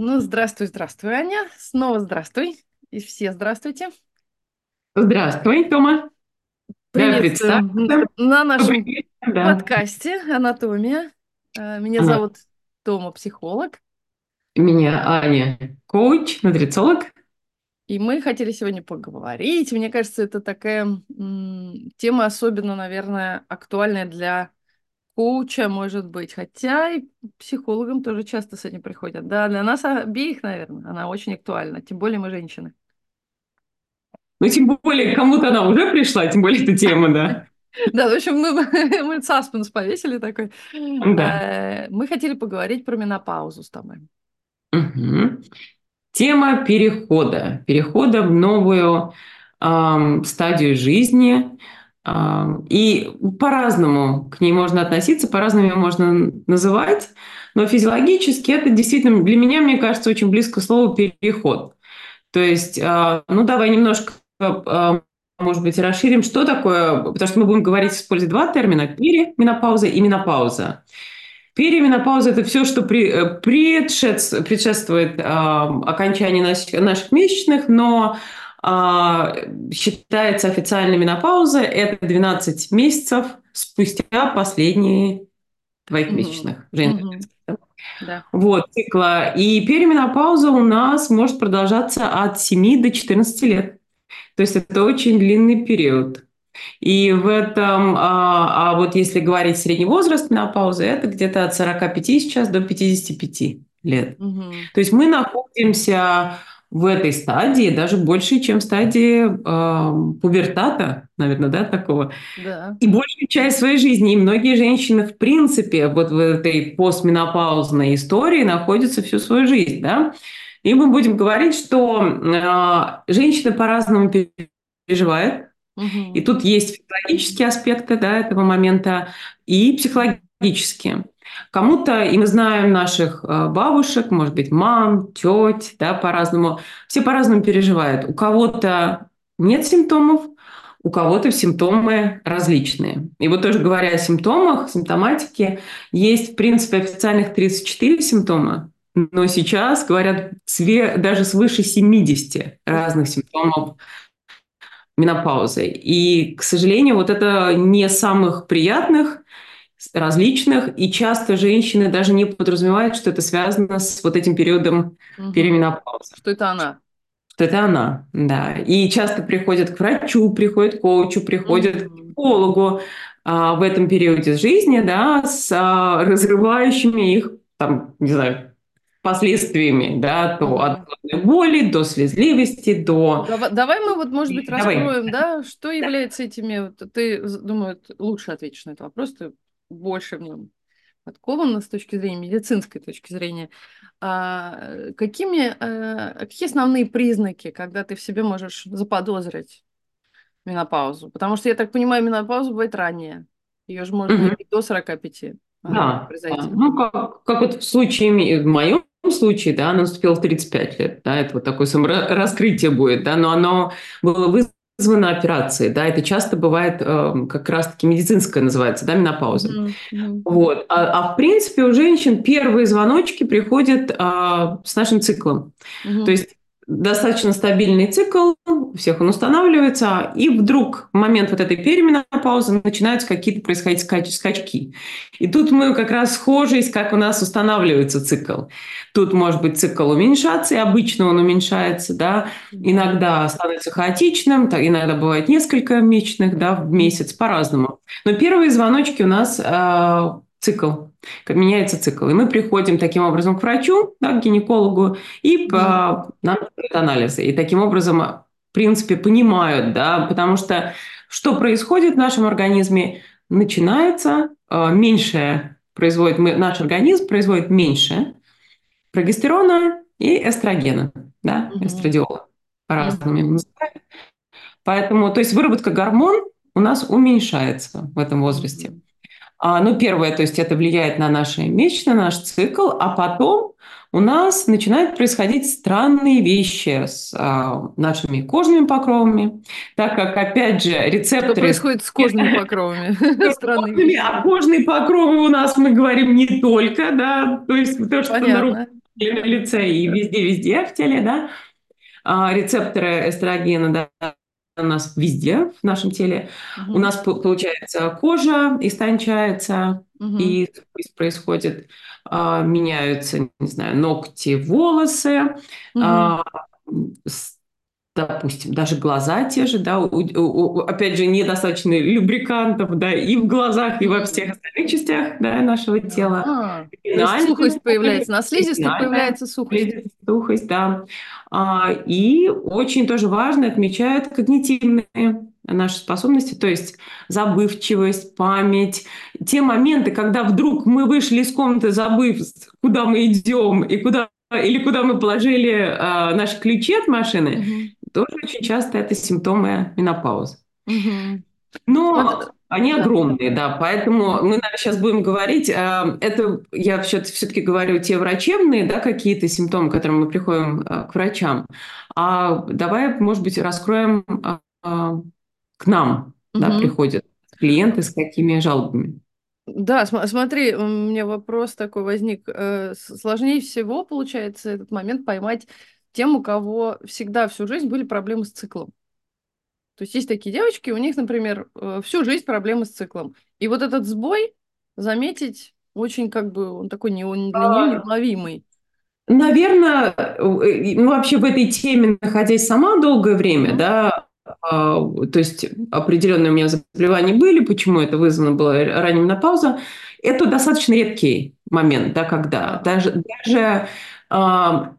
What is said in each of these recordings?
Ну, здравствуй, здравствуй, Аня. Снова здравствуй. И все здравствуйте. Здравствуй, Тома. Да, Приветствуем представься. на нашем да. подкасте «Анатомия». Э, Меня Она, зовут Тома, психолог. меня Аня, коуч, нутрициолог. И мы хотели сегодня поговорить. Мне кажется, это такая тема особенно, наверное, актуальная для коуча, может быть. Хотя и психологам тоже часто с этим приходят. Да, для нас обеих, наверное, она очень актуальна. Тем более мы женщины. Ну, тем более, кому-то она уже пришла, тем более эта тема, да. Да, в общем, мы, мы саспенс повесили такой. Да. Э, Мы хотели поговорить про менопаузу с тобой. Мгм. Тема перехода. Перехода в новую ам, стадию жизни. И по-разному к ней можно относиться, по-разному ее можно называть. Но физиологически это действительно для меня, мне кажется, очень близко слову переход. То есть, а, ну давай немножко, а, может быть, расширим, что такое, потому что мы будем говорить, использовать два термина, переменопауза и менопауза. Переменопауза – это все, что э, предшествует, окончанию наших месячных, но считается официальной менопауза – это 12 месяцев спустя последние твоих Мгм. месячных. Да? Да. Вот, цикла. И переменопауза у нас может продолжаться от 7 до 14 лет. То есть это очень длинный период. И в этом, а, а вот если говорить средний возраст менопаузы, это где-то от 45 сейчас до 55 лет. Мгм. То есть мы находимся в этой стадии даже больше, чем в стадии а, пубертата, наверное, да, такого. Да. И большую часть своей жизни. И многие женщины, в принципе, вот в этой постменопаузной истории находятся всю свою жизнь, да. И мы будем говорить, что а, женщины по-разному переживают. И Мгм. тут есть физиологические аспекты да, этого момента и психологические. Кому-то, и мы знаем наших э, бабушек, может быть, мам, теть, да, по-разному, все по-разному переживают. У кого-то нет симптомов, у кого-то симптомы различные. И вот тоже говоря о симптомах, симптоматике, есть, в принципе, официальных 34 симптома, но сейчас говорят даже свыше 70 разных симптомов менопаузы. И, к сожалению, вот это не самых приятных, различных, и часто женщины даже не подразумевают, что это связано с вот этим периодом Мгм. переменопаузы. Что это она? Что это она, да. И часто приходят к врачу, приходят к коучу, приходят к Мгм. психологу а, в этом периоде жизни, да, с а, разрывающими их, там, не знаю, последствиями, да, то от головной боли до слезливости, до... Дава- Давай мы вот, может быть, Давай. раскроем, да, что является этими... вот Ты, думаю, лучше ответишь на этот вопрос, ты больше в нем подкована с точки зрения медицинской точки зрения. А, какими, э, какие основные признаки, когда ты в себе можешь заподозрить менопаузу? Потому что, я так понимаю, менопауза бывает ранее. Ее же можно и до 45 она может Да, произойти. Ну, как, как вот в случае, в моем случае, да, оно наступило в 35 лет, да, это вот такое самораскрытие будет, да, но оно было вызвано операцией, да, это часто бывает э, как раз-таки медицинская называется, да, менопауза. Мгм, Вот. А, а в принципе у женщин первые звоночки приходят а, с нашим циклом. мгм. То есть достаточно стабильный цикл, у всех он устанавливается, и вдруг в момент вот этой переменопаузы начинаются какие-то происходить скач- скачки. И тут мы как раз схожи, как у нас устанавливается цикл. Тут может быть цикл уменьшаться, и обычно он уменьшается, да, иногда становится хаотичным, иногда бывает несколько месячных, да, в месяц, по-разному. Но первые звоночки у нас э, цикл, как меняется цикл. И мы приходим таким образом к врачу, да, к гинекологу, и по, нам дают анализы. И таким образом, в принципе, понимают, да, потому что что происходит в нашем организме? Начинается э, меньшее производит, мы, наш организм производит меньше прогестерона и эстрогена, да, Мгм. эстрадиола, по-разному его называют. Поэтому, то есть выработка гормон у нас уменьшается в этом возрасте. Мгм. А, ну, первое, то есть это влияет на наши месячные, на наш цикл, а потом у нас начинают происходить странные вещи с а, нашими кожными покровами, так как, опять же, Что рецепторы... происходит с кожными покровами? Странные вещи. а кожные покровы у нас мы говорим не только, да, то есть то, что на и на лице, и везде-везде в теле, да. А, рецепторы эстрогена, да, у нас везде в нашем теле. Угу. У нас получается кожа истончается, угу. и происходит, а, меняются, не знаю, ногти, волосы, угу. а, допустим, даже глаза те же, да, у, у, опять же, недостаточно любрикантов, да, и в глазах, и во всех остальных частях, да, нашего тела. А, сухость появляется, на слизистой появляется сухость. Сухость, да. А, и очень тоже важно отмечают когнитивные наши способности, то есть забывчивость, память, те моменты, когда вдруг мы вышли из комнаты, забыв, куда мы идем и куда или куда мы положили э, наши ключи от машины. Тоже очень часто это симптомы менопаузы. Угу. Но вот, они огромные, да, поэтому мы, наверное, сейчас будем говорить, э, это я все-таки говорю те врачебные, да, какие-то симптомы, к которым мы приходим э, к врачам, а давай, может быть, раскроем э, к нам, угу. да, приходят клиенты с какими жалобами. Да, см- смотри, у меня вопрос такой возник. Сложнее всего, получается, этот момент поймать тем, у кого всегда всю жизнь были проблемы с циклом. То есть есть такие девочки, у них, например, э, всю жизнь проблемы с циклом. И вот этот сбой заметить очень как бы, он такой не, он для нее а, неуловимый. Наверное, ну, вообще в этой теме, находясь сама долгое время, да, а, то есть определенные у меня заболевания были, почему это вызвано было ранним на пауза, это достаточно редкий момент, да, когда даже, даже а,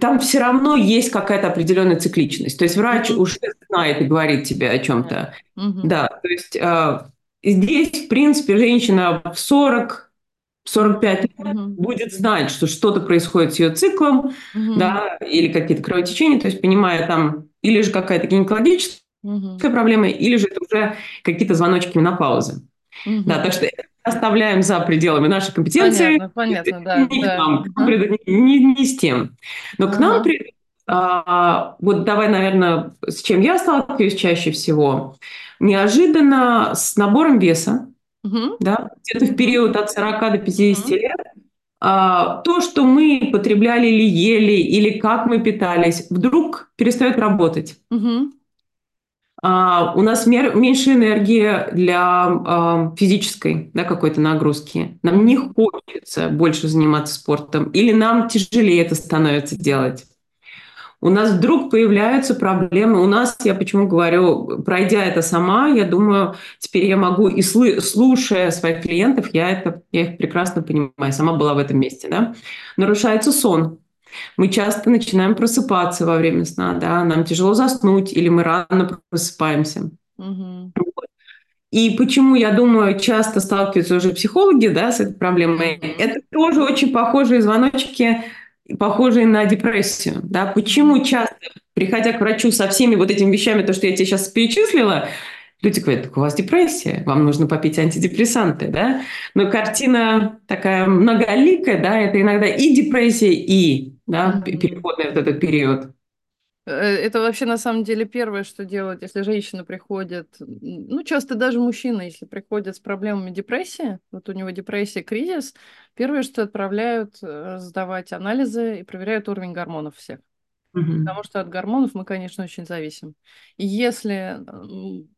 там все равно есть какая-то определенная цикличность. То есть врач mm-hmm. уже знает и говорит тебе о чем-то. Mm-hmm. Да, то есть а, здесь, в принципе, женщина в 40 45 лет mm-hmm. будет знать, что что-то происходит с ее циклом, mm-hmm. да, или какие-то кровотечения, то есть понимая там или же какая-то гинекологическая угу. проблема, или же это уже какие-то звоночки менопаузы. Угу. Да, так что оставляем за пределами нашей компетенции. Понятно, понятно, да. Не, да. Нам, угу. не, не с тем. Но к нам, а, вот давай, наверное, с чем я сталкиваюсь чаще всего, неожиданно с набором веса, угу. да, где-то в период от 40 до 50 угу. лет, а, то, что мы потребляли или ели, или как мы питались, вдруг перестает работать. Угу. А, у нас мер, меньше энергии для а, физической да, какой-то нагрузки. Нам не хочется больше заниматься спортом, или нам тяжелее это становится делать у нас вдруг появляются проблемы. У нас, я почему говорю, пройдя это сама, я думаю, теперь я могу, и слушая своих клиентов, я, это, я их прекрасно понимаю, сама была в этом месте, да, нарушается сон. Мы часто начинаем просыпаться во время сна, да, нам тяжело заснуть, или мы рано просыпаемся. Угу. И почему, я думаю, часто сталкиваются уже психологи да, с этой проблемой, это тоже очень похожие звоночки похожие на депрессию. Да? Почему часто, приходя к врачу со всеми вот этими вещами, то, что я тебе сейчас перечислила, люди говорят, у вас депрессия, вам нужно попить антидепрессанты, да? Но картина такая многоликая, да, это иногда и депрессия, и да, переходный вот этот период. Э, это вообще на самом деле первое, что делать, если женщина приходит, ну, часто даже мужчина, если приходит с проблемами депрессии, вот у него депрессия, кризис, первое, что отправляют э, сдавать анализы и проверяют уровень гормонов всех. Угу. Потому что от гормонов мы, конечно, очень зависим. И если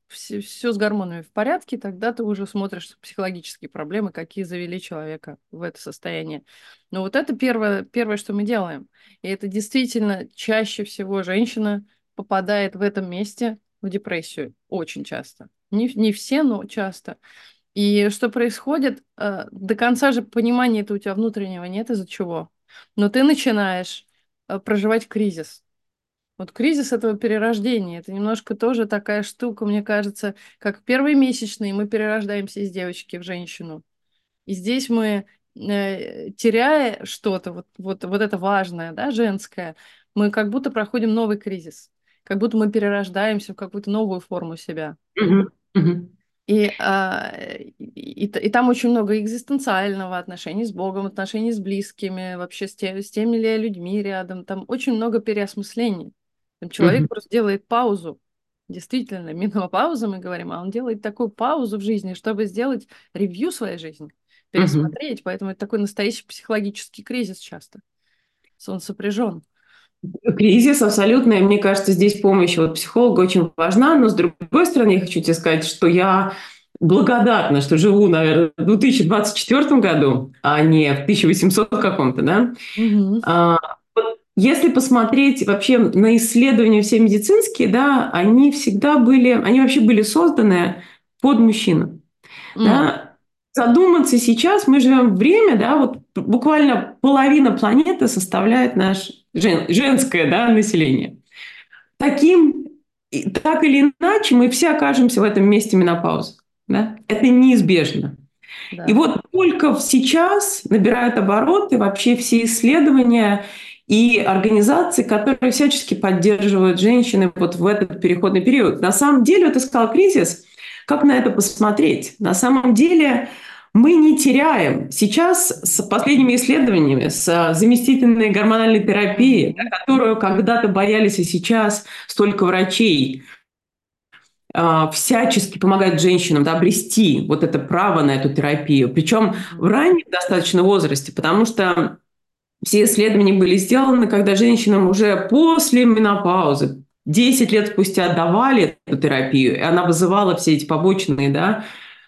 все, все с гормонами в порядке, тогда ты уже смотришь психологические проблемы, какие завели человека в это состояние. Но вот это первое, первое, что мы делаем. И это действительно чаще всего женщина попадает в этом месте в депрессию. Очень часто. Не, не все, но часто. И что происходит? Э, до конца же понимания это у тебя внутреннего нет из-за чего. Но ты начинаешь э, проживать кризис вот кризис этого перерождения, это немножко тоже такая штука, мне кажется, как первые месячные мы перерождаемся из девочки в женщину. И здесь мы, э, теряя что-то, вот, вот, вот это важное, да, женское, мы как будто проходим новый кризис, как будто мы перерождаемся в какую-то новую форму себя. И, а, и, и, и там очень много экзистенциального отношений с Богом, отношений с близкими, вообще с, те, с теми ли людьми рядом. Там очень много переосмыслений. Человек mm-hmm. просто делает паузу. Действительно, менопауза мы говорим, а он делает такую паузу в жизни, чтобы сделать ревью своей жизни, пересмотреть. Mm-hmm. Поэтому это такой настоящий психологический кризис часто. он сопряжен. Кризис абсолютно, и мне кажется, здесь помощь вот психолога очень важна, но с другой стороны, я хочу тебе сказать, что я благодарна, что живу, наверное, в 2024 году, а не в 1800 каком-то, да. Угу. А, если посмотреть вообще на исследования все медицинские, да, они всегда были, они вообще были созданы под мужчину. Mm. Да? Задуматься сейчас, мы живем в время, да, вот буквально половина планеты составляет наш жен, женское да, население. Таким, так или иначе, мы все окажемся в этом месте менопаузы. Да? Это неизбежно. Да. И вот только сейчас набирают обороты вообще все исследования и организации, которые всячески поддерживают женщины вот в этот переходный период. На самом деле, вот ты сказал кризис, как на это посмотреть? На самом деле мы не теряем. Сейчас с последними исследованиями, с заместительной гормональной терапией, да, которую когда-то боялись, и сейчас столько врачей а, всячески помогают женщинам да, обрести вот это право на эту терапию. Причем в раннем достаточно возрасте, потому что все исследования были сделаны, когда женщинам уже после менопаузы, 10 лет спустя давали эту терапию, и она вызывала все эти побочные, да,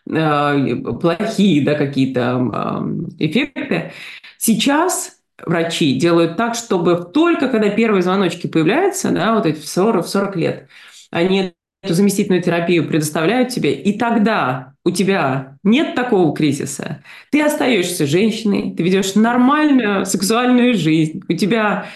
э, плохие, да, какие-то эффекты. Сейчас врачи делают так, чтобы только когда первые звоночки появляются, да, вот эти в 40, в 40 лет, они эту заместительную терапию предоставляют тебе, и тогда у тебя нет такого кризиса, ты остаешься женщиной, ты ведешь нормальную сексуальную жизнь, у тебя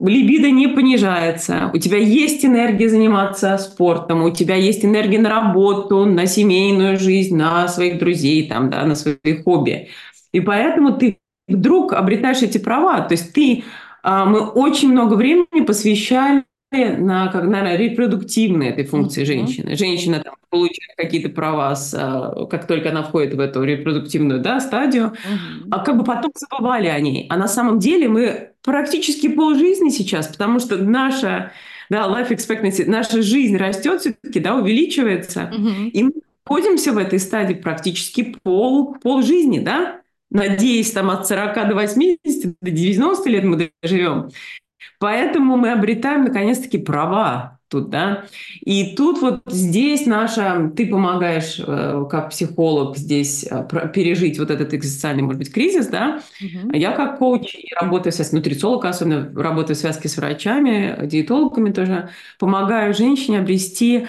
либидо не понижается, у тебя есть энергия заниматься спортом, у тебя есть энергия на работу, на семейную жизнь, на своих друзей, там, да, на свои хобби. И поэтому ты вдруг обретаешь эти права. То есть ты, а, мы очень много времени посвящали на, как, наверное, репродуктивной этой функции mm-hmm. женщины. Женщина там, получает какие-то права, с, а, как только она входит в эту репродуктивную да, стадию, mm-hmm. а как бы потом забывали о ней. А на самом деле мы практически полжизни сейчас, потому что наша да, life expectancy, наша жизнь растет все-таки, да, увеличивается, mm-hmm. и мы находимся в этой стадии практически пол, пол жизни, да, надеюсь, там от 40 до 80, до 90 лет мы доживем. Поэтому мы обретаем, наконец-таки, права тут, да. И тут вот здесь наша, ты помогаешь э, как психолог здесь э, пережить вот этот экзистенциальный, может быть, кризис, да. Угу. Я как коуч и работаю с нутрициолог, особенно работаю в связке с врачами, диетологами тоже, помогаю женщине обрести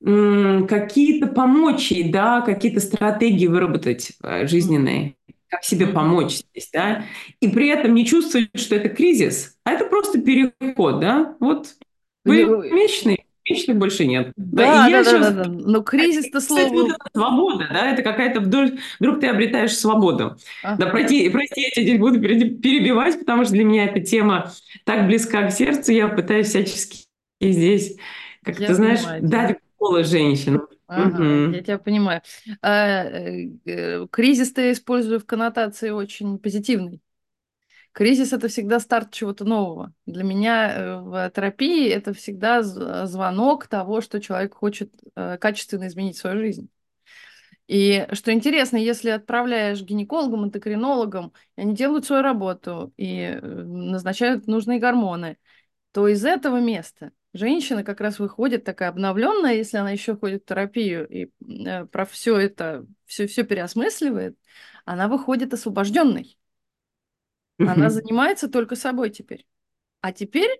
какие-то помочь ей, да, какие-то стратегии выработать э, жизненные как себе помочь здесь, да, и при этом не чувствовать, что это кризис, а это просто переход, да, вот вы ну, месячные, месячных больше нет. Да, да, да, сейчас... да, да, Но кризис-то слово... вот это свобода, да, это какая-то вдруг, вдруг ты обретаешь свободу. Ага. Да, прости, прости, я тебя здесь буду перебивать, потому что для меня эта тема так близка к сердцу, я пытаюсь всячески здесь, как я ты знаешь, понимаю, дать голос женщинам. Ага, угу. Я тебя понимаю. А, э, э, кризис ты использую в коннотации очень позитивной. Кризис это всегда старт чего-то нового. Для меня э, в терапии это всегда звонок того, что человек хочет качественно изменить свою жизнь. И что интересно, если отправляешь гинекологам, эндокринологам, они делают свою работу и назначают нужные гормоны, то из этого места женщина как раз выходит такая обновленная, если она еще ходит в терапию и э, про все это, все, все переосмысливает, она выходит освобожденной. Она занимается только собой теперь. А теперь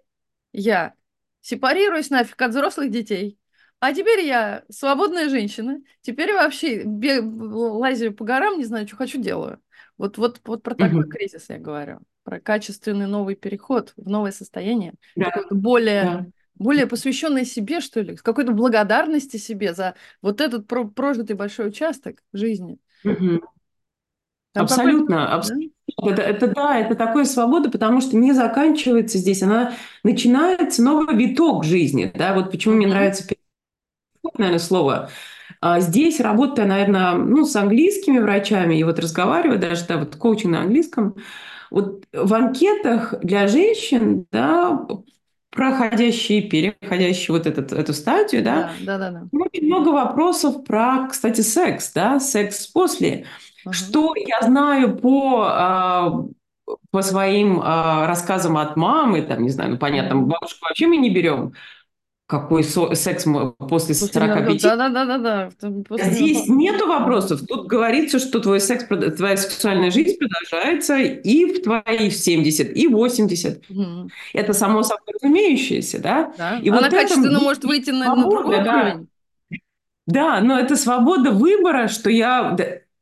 я сепарируюсь нафиг от взрослых детей. А теперь я свободная женщина. Теперь вообще бег, лазю по горам, не знаю, что хочу, делаю. Вот, вот, вот про такой кризис я говорю. Про качественный новый переход в новое состояние. Да. Более да более посвященной себе, что ли, какой-то благодарности себе за вот этот про прожитый большой участок жизни. Угу. Абсолютно, абсолютно. Да? Это, это да, это такая свобода, потому что не заканчивается здесь, она начинается новый виток жизни, да, вот почему мне нравится, наверное, слово. А здесь работая, наверное, ну, с английскими врачами и вот разговаривая даже, да, вот коучинг на английском, вот в анкетах для женщин, да, проходящие, переходящие вот этот, эту стадию, да, да, да, да, да. очень много вопросов про, кстати, секс, да, секс после. Угу. Что я знаю по по своим э, рассказам от мамы, там, не знаю, ну, понятно, бабушку вообще мы не берем, какой секс после После менопаузы. 45 Да-да-да-да-да. Там После Здесь нету вопросов. Тут говорится, что твой секс, твоя сексуальная жизнь продолжается и в твои 70, и 80. Мгм. Это само собой разумеющееся, да? Да. И Она вот этом качественно есть может выйти на, на другой да. уровень. Да, но это свобода выбора, что я...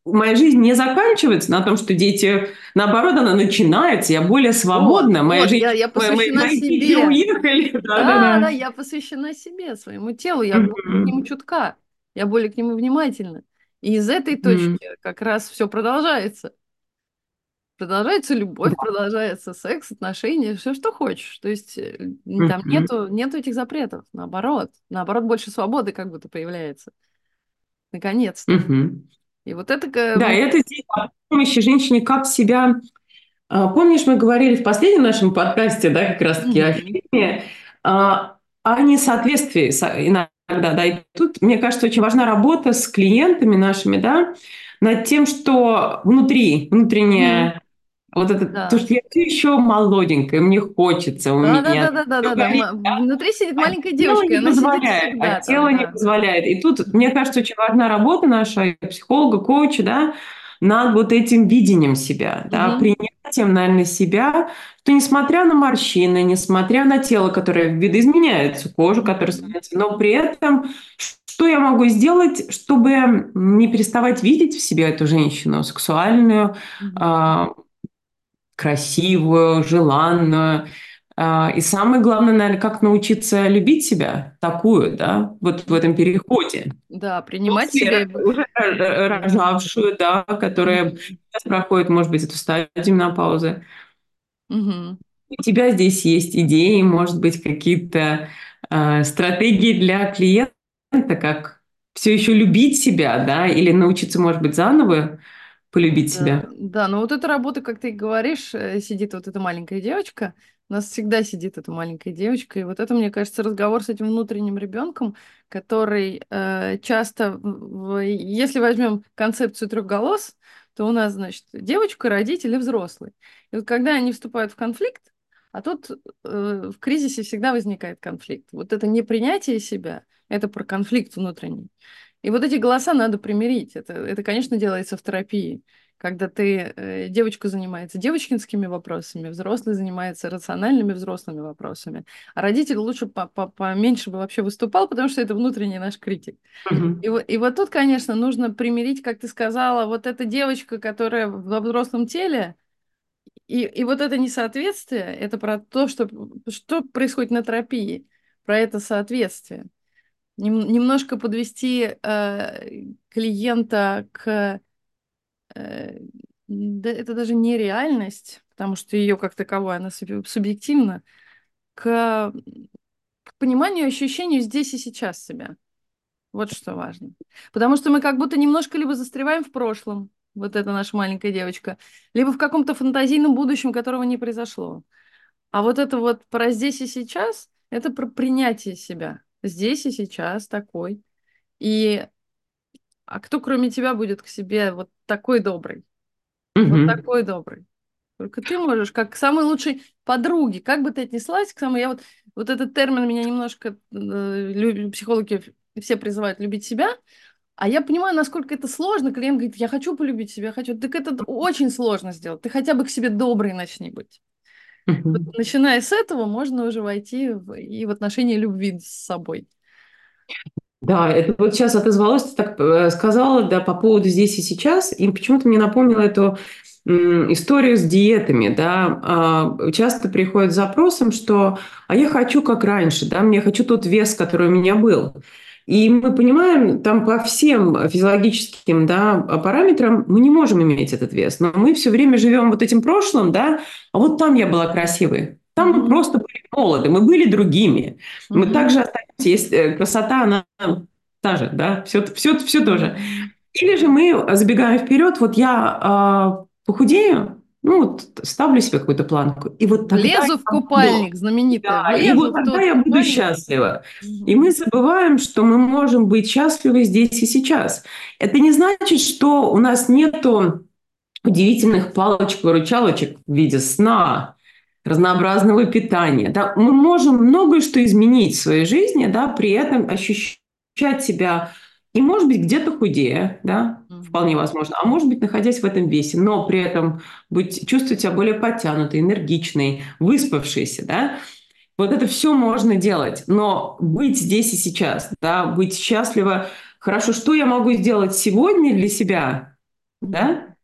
да, Моя жизнь не заканчивается на том, что дети... Наоборот, она начинается, я более свободна. Вот, моя вот, жизнь... я, я мои- мои- посвящена мои дети себе. уехали. Да, Да-да-да. да, я посвящена себе, своему телу, я более к нему чутка, я более к нему внимательна. И из этой точки как раз все продолжается. Продолжается любовь, Да. продолжается секс, отношения, все, что хочешь. То есть э, там Мгм. нету, нету этих запретов, наоборот. Наоборот, больше свободы как будто появляется. Наконец-то. Мгм. И вот это... Да, и это здесь о помощи женщине, как себя... А, Помнишь, мы говорили в последнем нашем подкасте, да, как раз-таки о Мгм. фильме, а, о несоответствии со- иногда, да, и тут, мне кажется, очень важна работа с клиентами нашими, да, над тем, что внутри, внутренняя, вот это, Да. то, что я все еще молоденькая, мне хочется, у Да, да, меня да, да, да, да, да. горит, Ма- да? Внутри сидит маленькая Тело девочка, и не позволяет, всегда а тело там, не да. позволяет. И тут, мне кажется, очень важна работа наша, психолога, коуча, да, над вот этим видением себя, да, Мгм. принятием, наверное, себя, что несмотря на морщины, несмотря на тело, которое видоизменяется, кожу, которая становится, но при этом что я могу сделать, чтобы не переставать видеть в себе эту женщину сексуальную, Мгм. Красивую, желанную. А, И самое главное, наверное, как научиться любить себя такую, да, вот в этом переходе. Да, принимать После себя. уже ро- рожавшую, да, которая сейчас проходит, может быть, эту стадию менопаузы. Мгм. У тебя здесь есть идеи, может быть, какие-то э, стратегии для клиента, как все еще любить себя, да, или научиться, может быть, заново полюбить Да, себя. да, но вот эта работа, как ты говоришь, э, сидит вот эта маленькая девочка, у нас всегда сидит эта маленькая девочка, и вот это, мне кажется, разговор с этим внутренним ребенком, который э, часто, в- если возьмем концепцию трех голос, то у нас, значит, девочка, родитель и взрослый. И вот когда они вступают в конфликт, а тут э, в кризисе всегда возникает конфликт. Вот это непринятие себя, это про конфликт внутренний. И вот эти голоса надо примирить. Это, это конечно, делается в терапии когда ты, э, девочка занимается девочкинскими вопросами, взрослый занимается рациональными взрослыми вопросами, а родитель лучше по- по- поменьше бы вообще выступал, потому что это внутренний наш критик. Мгм. И, во- и вот тут, конечно, нужно примирить, как ты сказала, вот эта девочка, которая во взрослом теле, и, и вот это несоответствие, это про то, что, что происходит на терапии, про это соответствие. Нем- немножко подвести э, клиента к э, да, это даже не реальность, потому что ее как таковая, она суб- субъективна, к, к пониманию, ощущению здесь и сейчас себя. Вот что важно. Потому что мы как будто немножко либо застреваем в прошлом, вот эта наша маленькая девочка, либо в каком-то фантазийном будущем, которого не произошло. А вот это вот про здесь и сейчас, это про принятие себя. Здесь и сейчас такой. И а кто кроме тебя будет к себе вот такой добрый? Вот Мгм. такой добрый. Только ты можешь, как к самой лучшей подруге, как бы ты отнеслась к самой... Я вот, вот этот термин меня немножко... э, психологи все призывают любить себя, а я понимаю, насколько это сложно. Клиент говорит, я хочу полюбить себя, хочу. Так это очень сложно сделать. Ты хотя бы к себе добрый начни быть. Вот начиная с этого, можно уже войти в, и в отношения любви с собой. Да, это вот сейчас отозвалась, ты так э, сказала, да, по поводу здесь и сейчас, и почему-то мне напомнила эту историю с диетами, да, А, часто приходят с запросом, что «а я хочу как раньше, да, мне хочу тот вес, который у меня был». И мы понимаем, там по всем физиологическим да, параметрам мы не можем иметь этот вес, но мы все время живем вот этим прошлым, да, а вот там я была красивой, там мы просто были молоды, мы были другими. Мы также остаемся, есть э, красота, она та же, да, все, все, все то же. Мгм. Или же мы забегаем вперед, вот я а, похудею, ну, вот ставлю себе какую-то планку, и вот тогда Влезу я в купальник, знаменитое. да, и вот тогда я буду купальник. счастлива. И мы забываем, что мы можем быть счастливы здесь и сейчас. Это не значит, что у нас нету удивительных палочек-выручалочек в виде сна, разнообразного питания. Да, мы можем многое что изменить в своей жизни, да, при этом ощущать себя и, может быть, где-то худее, да, вполне возможно, а может быть, находясь в этом весе, но при этом быть, чувствовать себя более подтянутой, энергичной, выспавшейся, да, вот это все можно делать, но быть здесь и сейчас, да, быть счастливо, хорошо, что я могу сделать сегодня для себя, да,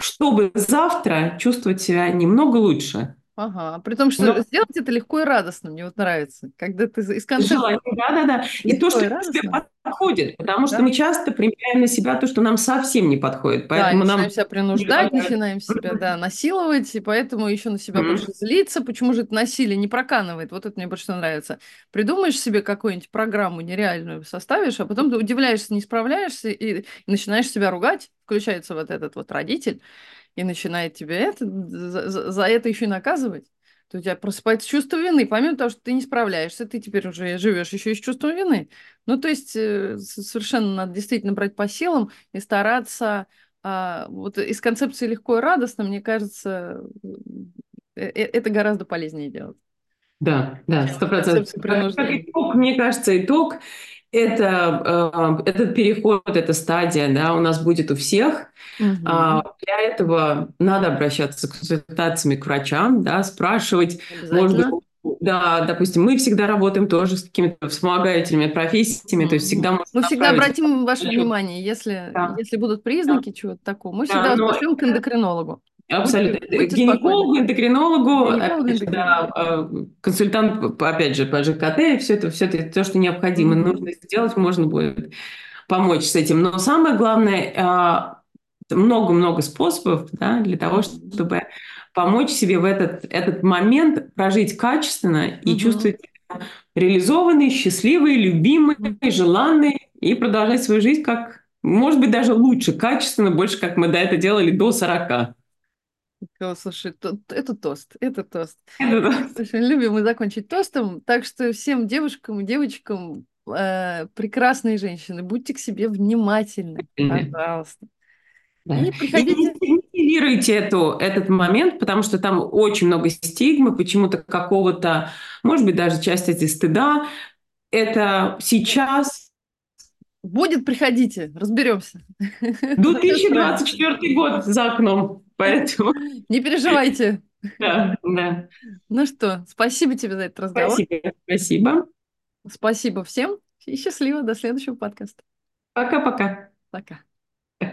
чтобы завтра чувствовать себя немного лучше. Ага, при том, что Но... сделать это легко и радостно, мне вот нравится, когда ты из концепта... Да-да-да, и то, что тебе подходит, потому что да? мы часто примеряем на себя то, что нам совсем не подходит, поэтому да, нам... начинаем себя принуждать, начинаем себя, да, насиловать, и поэтому еще на себя больше злиться, почему же это насилие не проканывает, вот это мне больше нравится. Придумаешь себе какую-нибудь программу нереальную, составишь, а потом ты удивляешься, не справляешься, и, и начинаешь себя ругать, включается вот этот вот родитель, и начинает тебя это, за, за это еще и наказывать, то у тебя просыпается чувство вины. Помимо того, что ты не справляешься, ты теперь уже живешь еще и с чувством вины. Ну, то есть э, совершенно надо действительно брать по силам и стараться а, вот из концепции легко и радостно, мне кажется, э, э, это гораздо полезнее делать. Да, да, сто процентов. Как итог, мне кажется, итог это, э, этот переход, эта стадия, да, у нас будет у всех. Угу. Для этого надо обращаться с консультациями к врачам, да, спрашивать, может быть, да, допустим, мы всегда работаем тоже с какими-то вспомогательными профессиями, то есть всегда можно Мы всегда обратим ваше внимание, если, да. если будут признаки да. чего-то такого, мы всегда да, но... к эндокринологу. Абсолютно. Будьте, Гинекологу, эндокринологу, Гинеколог, да, э, консультант, опять же, по ЖКТ, все это, все это то, что необходимо, mm-hmm. нужно сделать, можно будет помочь с этим. Но самое главное, э, много-много способов да, для того, чтобы помочь себе в этот, этот момент прожить качественно и mm-hmm. чувствовать себя реализованной, счастливой, любимой, mm-hmm. желанной и продолжать свою жизнь как, может быть, даже лучше, качественно, больше, как мы до этого делали до 40. Слушай, это тост, это тост. Очень любим мы закончить тостом, так что всем девушкам и девочкам э, прекрасные женщины, будьте к себе внимательны, пожалуйста. Да. И приходите... Эту, этот момент, потому что там очень много стигмы, почему-то какого-то, может быть, даже часть этой стыда. Это сейчас... Будет, приходите, разберемся. 2024 год за окном. Поэтому... Не переживайте. Да, да. Ну что, спасибо тебе за этот разговор. Спасибо, спасибо. Спасибо всем и счастливо. До следующего подкаста. Пока-пока. Пока.